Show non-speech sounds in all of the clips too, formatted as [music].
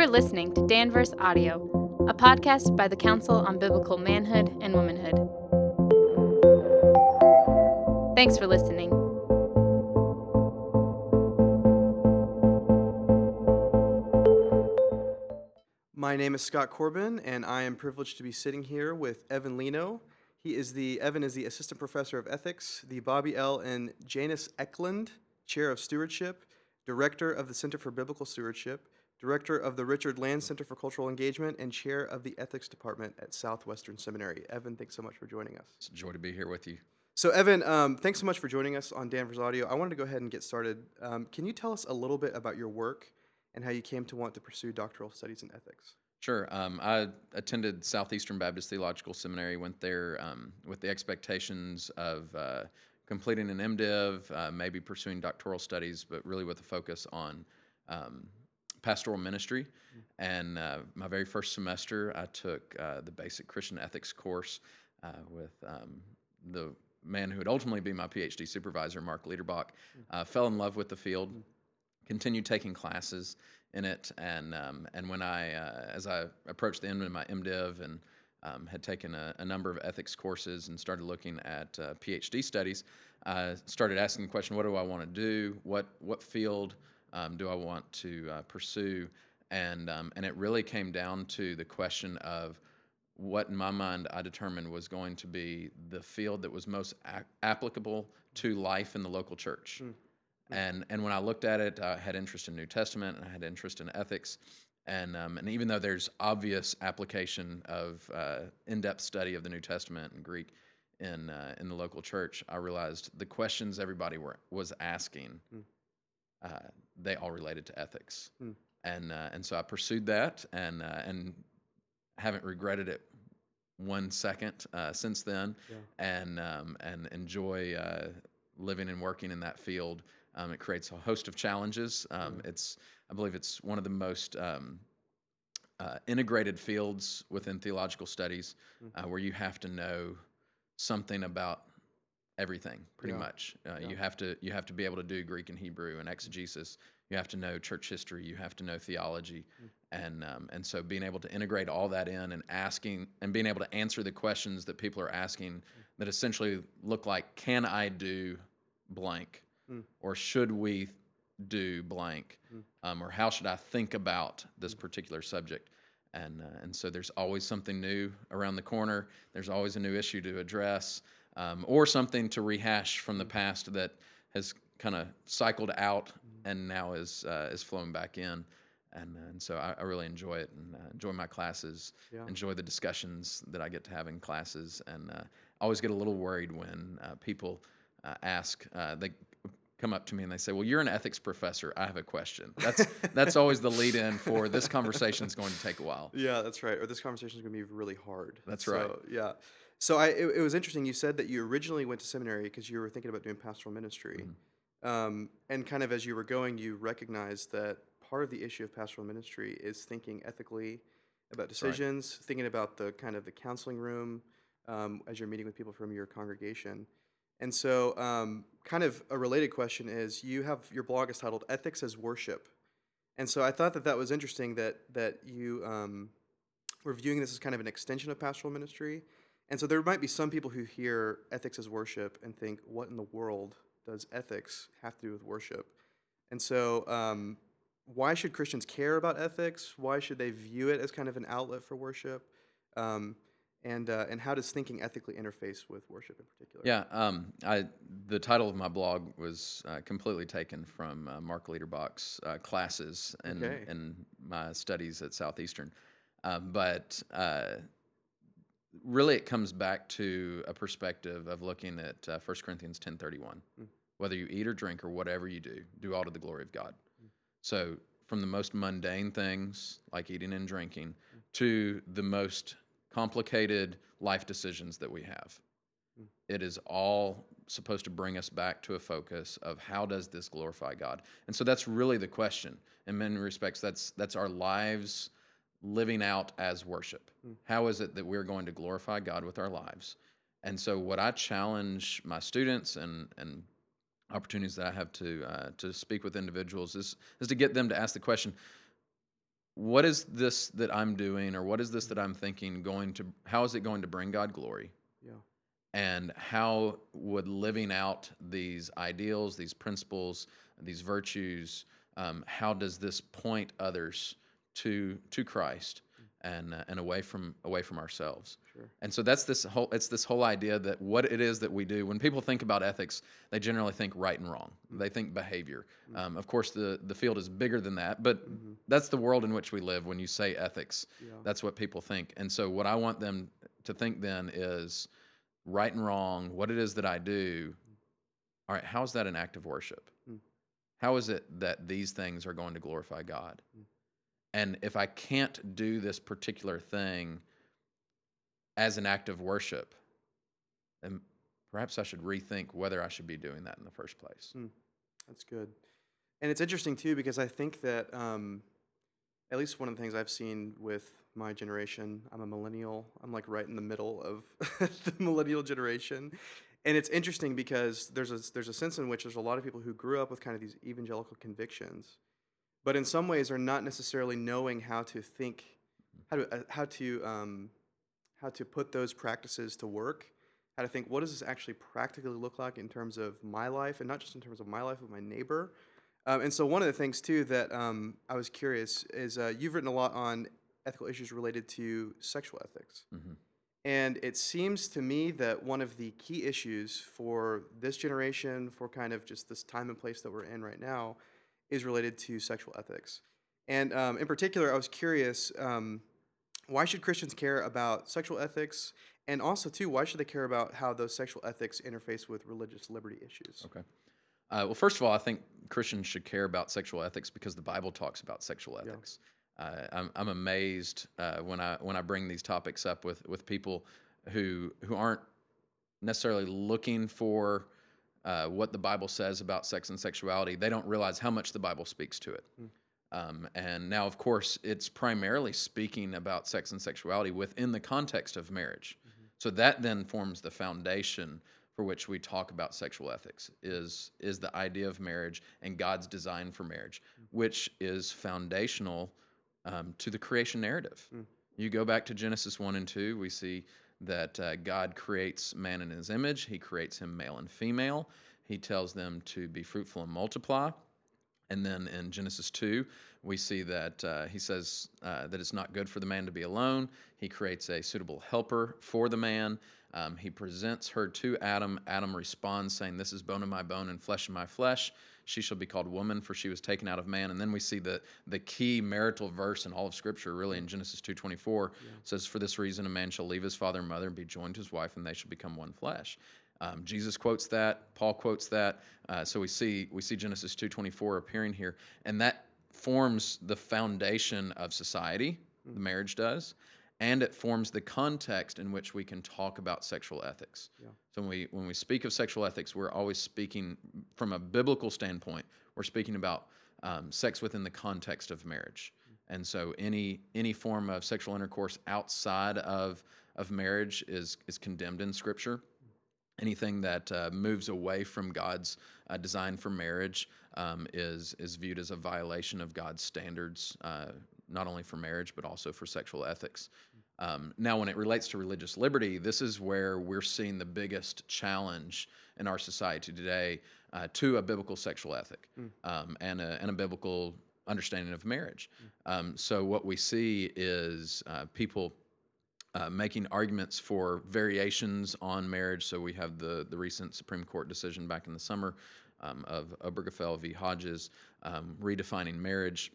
are listening to Danvers Audio, a podcast by the Council on Biblical Manhood and Womanhood. Thanks for listening. My name is Scott Corbin, and I am privileged to be sitting here with Evan Lenow. He is the Evan is the assistant professor of ethics, the Bobby L. and Janice Eklund Chair of Stewardship, director of the Center for Biblical Stewardship, director of the Richard Land Center for Cultural Engagement, and chair of the ethics department at Southwestern Seminary. Evan, thanks so much for joining us. It's a joy to be here with you. So, Evan, um, thanks so much for joining us on Danvers Audio. I wanted to go ahead and get started. Um, can you tell us a little bit about your work and how you came to want to pursue doctoral studies in ethics? Sure. Um, I attended Southeastern Baptist Theological Seminary, went there um, with the expectations of uh, completing an MDiv, uh, maybe pursuing doctoral studies, but really with a focus on um, pastoral ministry. And uh, my very first semester, I took uh, the basic Christian ethics course uh, with um, the man who would ultimately be my PhD supervisor, Mark Liederbach. Uh, fell in love with the field, continued taking classes in it, and um, and when I, uh, as I approached the end of my MDiv and um, had taken a, a, number of ethics courses and started looking at uh, PhD studies, I started asking the question, what do I want to do? What what field um, do I want to uh, pursue? And um, and it really came down to the question of what in my mind I determined was going to be the field that was most a- applicable to life in the local church. Mm. And and when I looked at it, I had interest in New Testament and I had interest in ethics. And um, and even though there's obvious application of uh, in-depth study of the New Testament and Greek in uh, in the local church, I realized the questions everybody were was asking, mm. uh, they all related to ethics. Mm. And uh, and so I pursued that and uh, and haven't regretted it one second uh, since then, yeah. and um, and enjoy uh, living and working in that field. Um, it creates a host of challenges. Um, mm. It's I believe it's one of the most um, uh, integrated fields within theological studies, mm. where you have to know something about everything pretty yeah. much uh, yeah. you have to you have to be able to do greek and hebrew and exegesis you have to know church history you have to know theology mm. and um, and so being able to integrate all that in and asking and being able to answer the questions that people are asking mm. that essentially look like can i do blank mm. or should we do blank mm. um, or how should i think about this mm. particular subject and uh, and so there's always something new around the corner there's always a new issue to address um, or something to rehash from the past that has kind of cycled out and now is uh, is flowing back in. And, uh, and so I, I really enjoy it and uh, enjoy my classes, yeah. enjoy the discussions that I get to have in classes, and uh, always get a little worried when uh, people uh, ask, they come up to me and they say, "Well, you're an ethics professor. I have a question." That's [laughs] that's always the lead in for this conversation is going to take a while. Yeah, that's right. Or this conversation is going to be really hard. That's so, right. Yeah. So I, it, it, was interesting. You said that you originally went to seminary because you were thinking about doing pastoral ministry, mm-hmm. um, and kind of as you were going, you recognized that part of the issue of pastoral ministry is thinking ethically about decisions, right. thinking about the kind of the counseling room um, as you're meeting with people from your congregation. And so, um, kind of a related question is you have your blog is titled "Ethics as Worship," and so I thought that that was interesting that that you um, were viewing this as kind of an extension of pastoral ministry and so there might be some people who hear ethics as worship and think, what in the world does ethics have to do with worship? And so, um, why should Christians care about ethics? Why should they view it as kind of an outlet for worship? Um, and uh, and how does thinking ethically interface with worship in particular? Yeah, um, I the title of my blog was uh, completely taken from uh, Mark Liederbach's uh, classes and okay. in my studies at Southeastern, uh, but uh, really it comes back to a perspective of looking at uh, 1 corinthians 10.31 mm. whether you eat or drink or whatever you do do all to the glory of god mm. so from the most mundane things like eating and drinking mm. to the most complicated life decisions that we have mm. it is all supposed to bring us back to a focus of how does this glorify god and so that's really the question in many respects that's that's our lives living out as worship. Mm. How is it that we're going to glorify God with our lives? And so, what I challenge my students and and opportunities that I have to uh, to speak with individuals is is to get them to ask the question: what is this that I'm doing or what is this that I'm thinking going to how is it going to bring God glory? Yeah. And how would living out these ideals, these principles, these virtues, um, how does this point others to to Christ and uh, and away from away from ourselves? Sure. And so that's this whole it's this whole idea that what it is that we do when people think about ethics, they generally think right and wrong. They think behavior. Um, of course, the the field is bigger than that, but that's the world in which we live. When you say ethics, Yeah. that's what people think. And so what I want them to think then is right and wrong. What it is that I do. All right, how is that an act of worship? Mm. How is it that these things are going to glorify God? And if I can't do this particular thing as an act of worship, then perhaps I should rethink whether I should be doing that in the first place. That's good. And it's interesting too because I think that um, at least one of the things I've seen with my generation, I'm a millennial. I'm like right in the middle of [laughs] the millennial generation. And it's interesting because there's a there's a sense in which there's a lot of people who grew up with kind of these evangelical convictions, but in some ways are not necessarily knowing how to think, how to uh, how to um, how to put those practices to work, how to think what does this actually practically look like in terms of my life, and not just in terms of my life with my neighbor. Um, and so one of the things too that um, I was curious is uh, you've written a lot on ethical issues related to sexual ethics. Mhm. And it seems to me that one of the key issues for this generation, for kind of just this time and place that we're in right now, is related to sexual ethics. And um, in particular, I was curious um, why should Christians care about sexual ethics? And also, too, why should they care about how those sexual ethics interface with religious liberty issues? Okay. Uh, well, first of all, I think Christians should care about sexual ethics because the Bible talks about sexual ethics. Uh, I'm, I'm amazed uh, when I when I bring these topics up with, with people who who aren't necessarily looking for uh, what the Bible says about sex and sexuality. They don't realize how much the Bible speaks to it. Um, and now, of course, it's primarily speaking about sex and sexuality within the context of marriage. So that then forms the foundation for which we talk about sexual ethics is is the idea of marriage and God's design for marriage, which is foundational um, to the creation narrative. You go back to Genesis one and two, we see that uh, God creates man in His image. He creates him male and female. He tells them to be fruitful and multiply. And then in Genesis 2, we see that uh, he says uh, that it's not good for the man to be alone. He creates a suitable helper for the man. Um, he presents her to Adam. Adam responds, saying, This is bone of my bone and flesh of my flesh. She shall be called woman, for she was taken out of man. And then we see the, the key marital verse in all of Scripture, really in Genesis 2.24, says, For this reason a man shall leave his father and mother and be joined to his wife, and they shall become one flesh. Um, Jesus quotes that. Paul quotes that. Uh, so we see we see Genesis two twenty four appearing here, and that forms the foundation of society. The marriage does, and it forms the context in which we can talk about sexual ethics. So when we when we speak of sexual ethics, we're always speaking from a biblical standpoint. We're speaking about um, sex within the context of marriage, and so any any form of sexual intercourse outside of of marriage is is condemned in Scripture anything that uh, moves away from God's uh, design for marriage um, is is viewed as a violation of God's standards, uh, not only for marriage but also for sexual ethics. Um, now, when it relates to religious liberty, this is where we're seeing the biggest challenge in our society today uh, to a biblical sexual ethic um, and, a, and a biblical understanding of marriage. Um, so, what we see is uh, people uh, making arguments for variations on marriage. So we have the the recent Supreme Court decision back in the summer um, of Obergefell v. Hodges um, redefining marriage,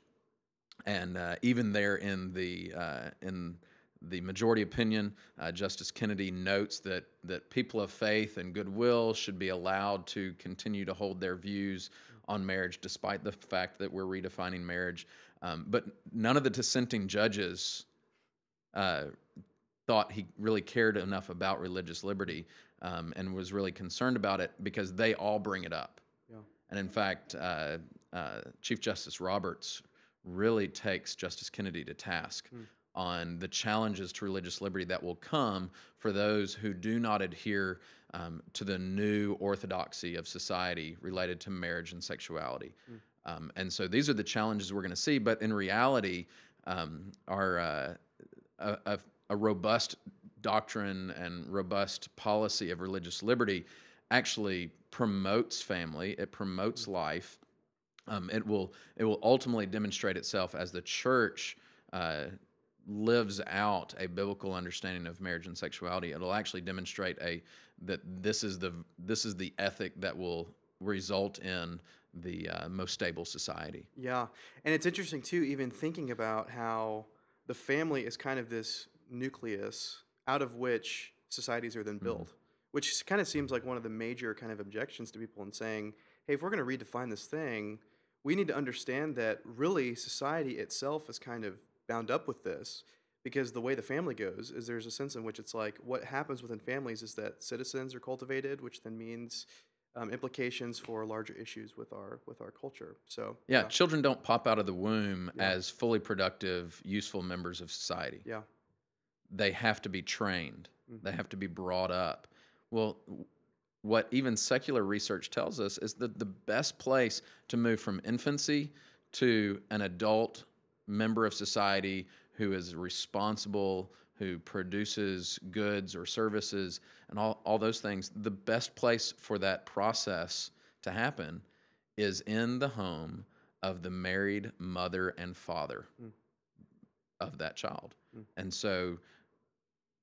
and uh, even there in the uh, in the majority opinion, uh, Justice Kennedy notes that that people of faith and goodwill should be allowed to continue to hold their views on marriage, despite the fact that we're redefining marriage. Um, but none of the dissenting judges uh, thought he really cared enough about religious liberty um, and was really concerned about it because they all bring it up. Yeah. And in fact, uh, uh, Chief Justice Roberts really takes Justice Kennedy to task on the challenges to religious liberty that will come for those who do not adhere um, to the new orthodoxy of society related to marriage and sexuality. Um, and so these are the challenges we're going to see. But in reality, um, our uh, a, a, a robust doctrine and robust policy of religious liberty actually promotes family. It promotes life. Um, it will it will ultimately demonstrate itself as the church uh, lives out a biblical understanding of marriage and sexuality. It'll actually demonstrate a that this is the this is the ethic that will result in the uh, most stable society. Yeah. And it's interesting, too, even thinking about how the family is kind of this nucleus out of which societies are then built, which kind of seems like one of the major kind of objections to people in saying, hey, if we're going to redefine this thing, we need to understand that really society itself is kind of bound up with this because the way the family goes is there's a sense in which it's like what happens within families is that citizens are cultivated, which then means um, implications for larger issues with our with our culture. So Yeah, children don't pop out of the womb as fully productive, useful members of society. yeah, They have to be trained. They have to be brought up. Well, what even secular research tells us is that the best place to move from infancy to an adult member of society who is responsible, who produces goods or services, and all, all those things, the best place for that process to happen is in the home of the married mother and father hmm. of that child. Hmm. And so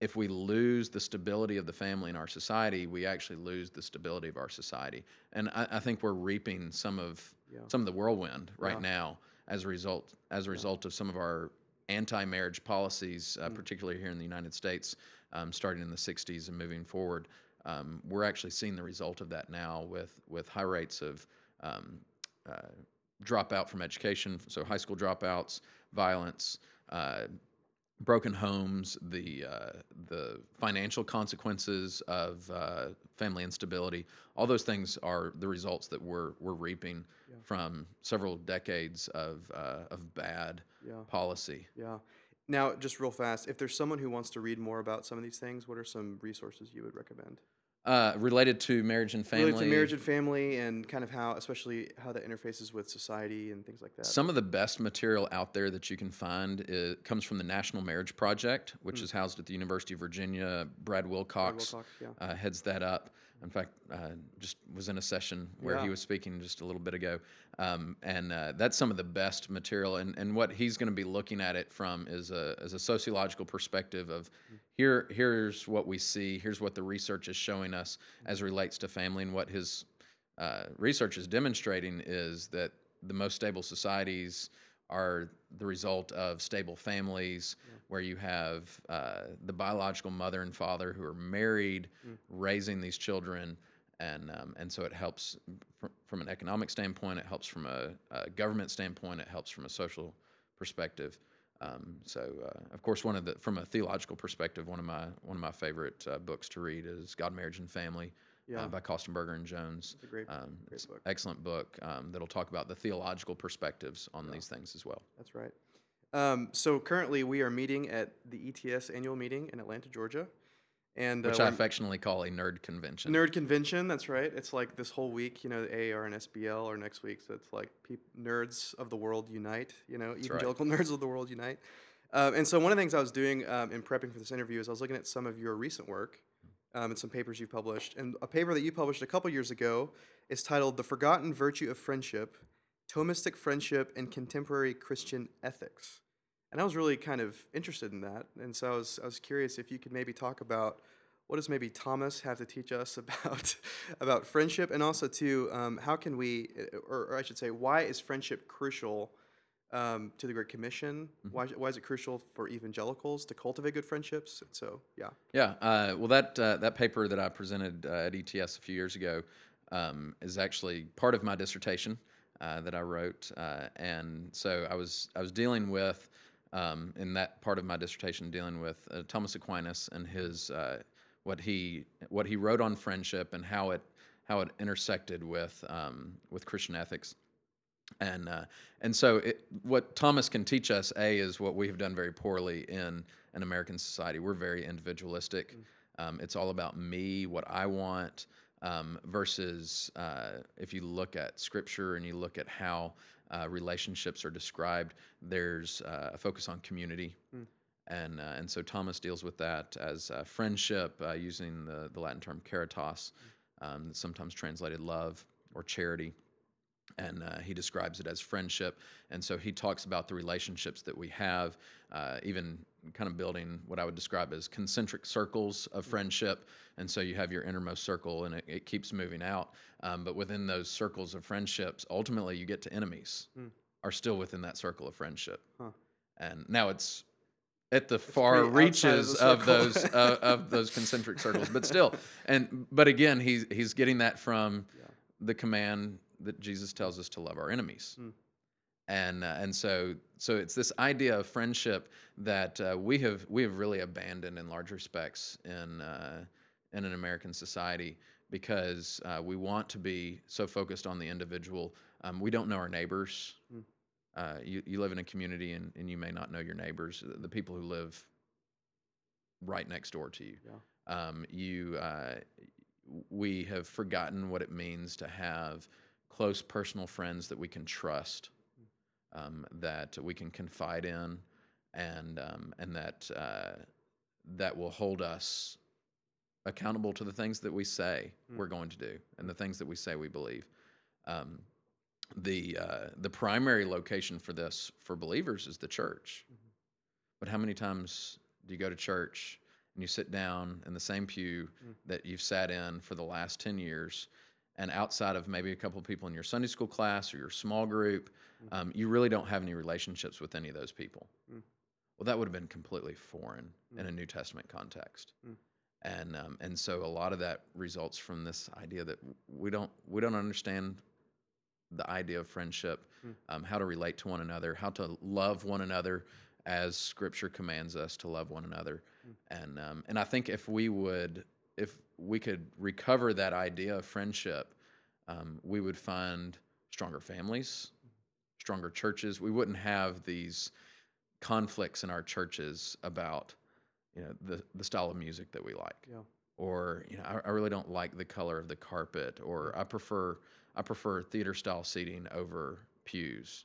if we lose the stability of the family in our society, we actually lose the stability of our society. And I, I think we're reaping some of some of the whirlwind right now as a result as a result of some of our anti-marriage policies, uh, particularly here in the United States, um, starting in the '60s and moving forward. Um, we're actually seeing the result of that now with with high rates of um, uh, dropout from education, so high school dropouts, violence, uh, broken homes, the uh, the financial consequences of uh, family instability. All those things are the results that we're we're reaping from several decades of uh, of bad Yeah. policy. yeah. Now, just real fast, if there's someone who wants to read more about some of these things, what are some resources you would recommend? Uh, related to marriage and family. Related to marriage and family, and kind of how, especially how that interfaces with society and things like that. Some of the best material out there that you can find is, comes from the National Marriage Project, which is housed at the University of Virginia. Brad Wilcox, Wilcox, yeah. uh, heads that up. In fact, uh, just was in a session where he was speaking just a little bit ago, um, and uh, that's some of the best material. And, and what he's going to be looking at it from is a as a sociological perspective of here here's what we see, here's what the research is showing us as relates to family, and what his uh, research is demonstrating is that the most stable societies are the result of stable families where you have uh, the biological mother and father who are married, raising these children, and um, and so it helps fr- from an economic standpoint. It helps from a, a government standpoint. It helps from a social perspective. Um, so, uh, of course, one of the from a theological perspective, one of my one of my favorite uh, books to read is God, Marriage, and Family Yeah. uh, by Kostenberger and Jones. a great- um, great it's book. Excellent book um, that'll talk about the theological perspectives on these things as well. That's right. Um, so currently, we are meeting at the ETS annual meeting in Atlanta, Georgia, and Which uh, I affectionately call a nerd convention. Nerd convention, that's right. It's like this whole week, you know, the AAR and SBL are next week, so it's like peop- nerds of the world unite, you know, right. evangelical [laughs] nerds of the world unite. Um, and so one of the things I was doing um, in prepping for this interview is I was looking at some of your recent work um, and some papers you've published. And a paper that you published a couple years ago is titled The Forgotten Virtue of Friendship, Thomistic Friendship and Contemporary Christian Ethics. And I was really kind of interested in that. And so I was, I was curious if you could maybe talk about what does maybe Thomas have to teach us [laughs] about about friendship, and also too, um, how can we, or, or I should say, why is friendship crucial um, to the Great Commission? Why, why is it crucial for evangelicals to cultivate good friendships? And so, yeah, Yeah, uh, well, that uh, that paper that I presented uh, at ETS a few years ago um, is actually part of my dissertation uh, that I wrote, uh, and so I was I was dealing with um, in that part of my dissertation dealing with uh, Thomas Aquinas and his uh, what he what he wrote on friendship and how it how it intersected with um, with Christian ethics. And uh, and so it, what Thomas can teach us, a, is what we have done very poorly in an American society. We're very individualistic. Um, it's all about me, what I want, um, versus uh, if you look at Scripture and you look at how uh, relationships are described, there's uh, a focus on community. And, uh, and so Thomas deals with that as uh, friendship, uh, using the, the Latin term caritas, um, that's sometimes translated love or charity and uh, he describes it as friendship. And so he talks about the relationships that we have, uh, even kind of building what I would describe as concentric circles of friendship. And so you have your innermost circle, and it, it keeps moving out. Um, but within those circles of friendships, ultimately you get to enemies, are still within that circle of friendship. And now it's at the far outside of reaches the of, those [laughs] uh, of those concentric circles, but still, and but again, he's he's getting that from the command that Jesus tells us to love our enemies. And, uh, and so so it's this idea of friendship that uh, we have we have really abandoned in large respects in uh, in an American society because uh, we want to be so focused on the individual. Um, we don't know our neighbors. Uh, you, you live in a community and, and you may not know your neighbors, the, the people who live right next door to you. Um, you uh, we have forgotten what it means to have close personal friends that we can trust, um, that we can confide in, and um, and that uh, that will hold us accountable to the things that we say we're going to do and the things that we say we believe. Um, the uh, the primary location for this for believers is the church. But how many times do you go to church and you sit down in the same pew that you've sat in for the last 10 years, and outside of maybe a couple of people in your Sunday school class or your small group, um, you really don't have any relationships with any of those people? Well, that would have been completely foreign in a New Testament context. And, um, and so a lot of that results from this idea that we don't, we don't understand the idea of friendship, um, how to relate to one another, how to love one another as Scripture commands us to love one another, and um, and I think if we would, if we could recover that idea of friendship, um, we would find stronger families, stronger churches. We wouldn't have these conflicts in our churches about you know the the style of music that we like Yeah. or you know I, I really don't like the color of the carpet or i prefer i prefer theater style seating over pews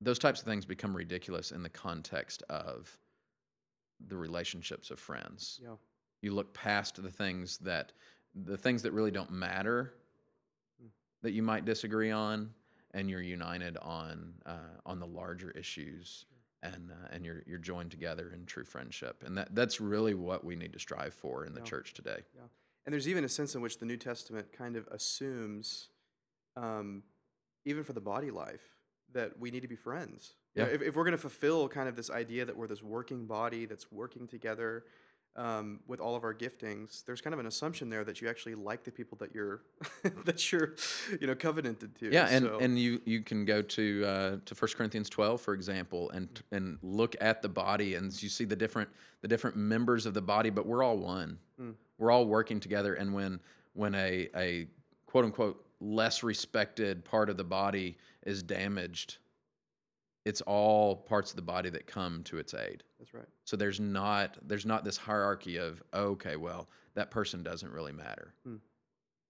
those types of things become ridiculous in the context of the relationships of friends Yeah. You look past the things that the things that really don't matter that you might disagree on and you're united on uh, on the larger issues and uh, and you're you're joined together in true friendship and that that's really what we need to strive for in the church today Yeah. And there's even a sense in which the New Testament kind of assumes, um, even for the body life, that we need to be friends. You know, Yeah. if, if we're going to fulfill kind of this idea that we're this working body that's working together um, with all of our giftings, there's kind of an assumption there that you actually like the people that you're [laughs] that you're, you know, covenanted to. Yeah, and, So- and you you can go to uh, to First Corinthians twelve, for example, and and look at the body, and you see the different the different members of the body, but we're all one. We're all working together, and when when a a quote unquote less respected part of the body is damaged, it's all parts of the body that come to its aid. that's right. So there's not there's not this hierarchy of oh, okay, well that person doesn't really matter. Hmm.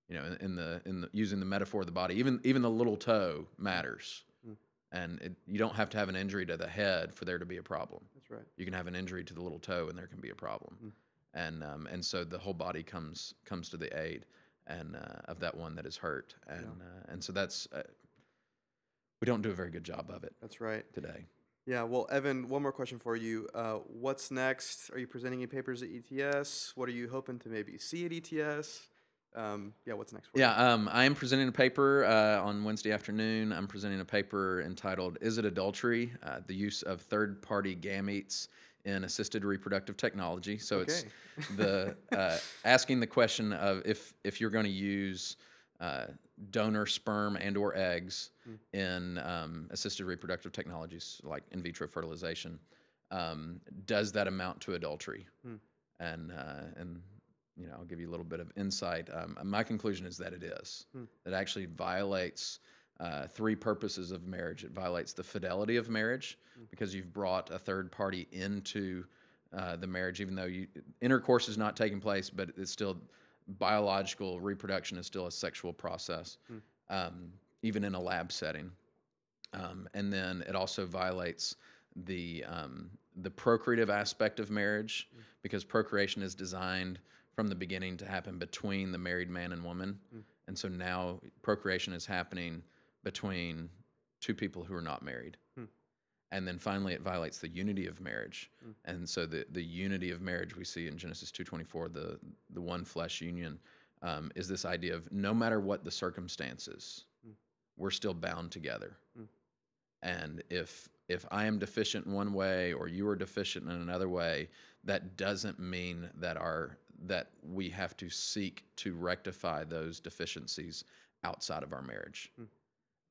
You know, in, in the in the, using the metaphor of the body, even even the little toe matters, Hmm. and it, you don't have to have an injury to the head for there to be a problem. That's right. You can have an injury to the little toe, and there can be a problem. Hmm. And um, and so the whole body comes comes to the aid and uh, of that one that is hurt, and uh, and so that's uh, we don't do a very good job of it That's right. today. Yeah, well, Evan, one more question for you. Uh, what's next? Are you presenting any papers at ETS? What are you hoping to maybe see at ETS? Um, yeah, what's next for Yeah, um, I am presenting a paper uh, on Wednesday afternoon. I'm presenting a paper entitled "Is It Adultery? Uh, the Use of Third-Party Gametes in Assisted Reproductive Technology." So it's the uh, [laughs] asking the question of if if you're going to use uh, donor sperm and or eggs in um, assisted reproductive technologies like in vitro fertilization, um, does that amount to adultery? And uh, and you know, I'll give you a little bit of insight. Um, my conclusion is that it is. That actually violates uh, three purposes of marriage. It violates the fidelity of marriage because you've brought a third party into uh, the marriage, even though you, intercourse is not taking place, but it's still biological reproduction is still a sexual process, um, even in a lab setting. Um, and then it also violates the um, the procreative aspect of marriage because procreation is designed from the beginning to happen between the married man and woman, and so now procreation is happening between two people who are not married. And then finally, it violates the unity of marriage, mm. and so the, the unity of marriage we see in Genesis two twenty four, the the one flesh union, um, is this idea of no matter what the circumstances, mm. we're still bound together. Mm. And if if I am deficient in one way or you are deficient in another way, that doesn't mean that our that we have to seek to rectify those deficiencies outside of our marriage.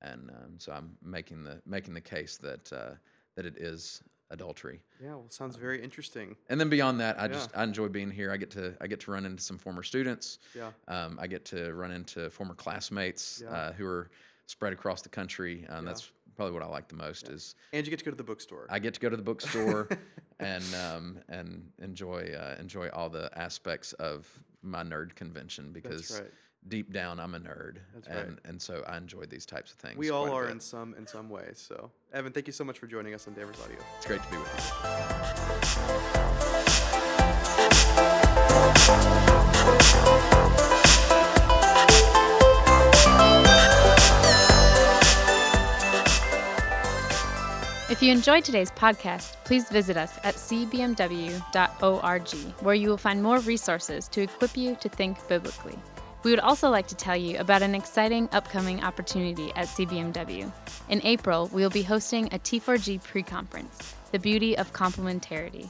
And um, so I'm making the making the case that uh, that it is adultery. Yeah, well, sounds very interesting. And then beyond that, I Yeah. just I enjoy being here. I get to I get to run into some former students. Yeah. Um, I get to run into former classmates Yeah. uh, who are spread across the country. Um, That's probably what I like the most is And you get to go to the bookstore. I get to go to the bookstore [laughs] and um, and enjoy uh, enjoy all the aspects of my nerd convention because right. Deep down I'm a nerd That's and right. and so I enjoy these types of things. we all are in some in some ways. So, Evan, thank you so much for joining us on Danvers Audio. It's great to be with you. If you enjoyed today's podcast, please visit us at cbmw.org, where you will find more resources to equip you to think biblically. We would also like to tell you about an exciting upcoming opportunity at CBMW. In April, we will be hosting a T4G pre conference, The Beauty of Complementarity.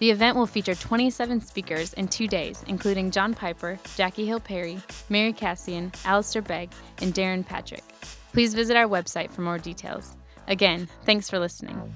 The event will feature 27 speakers in two days, including John Piper, Jackie Hill Perry, Mary Kassian, Alistair Begg, and Darrin Patrick. Please visit our website for more details. Again, thanks for listening.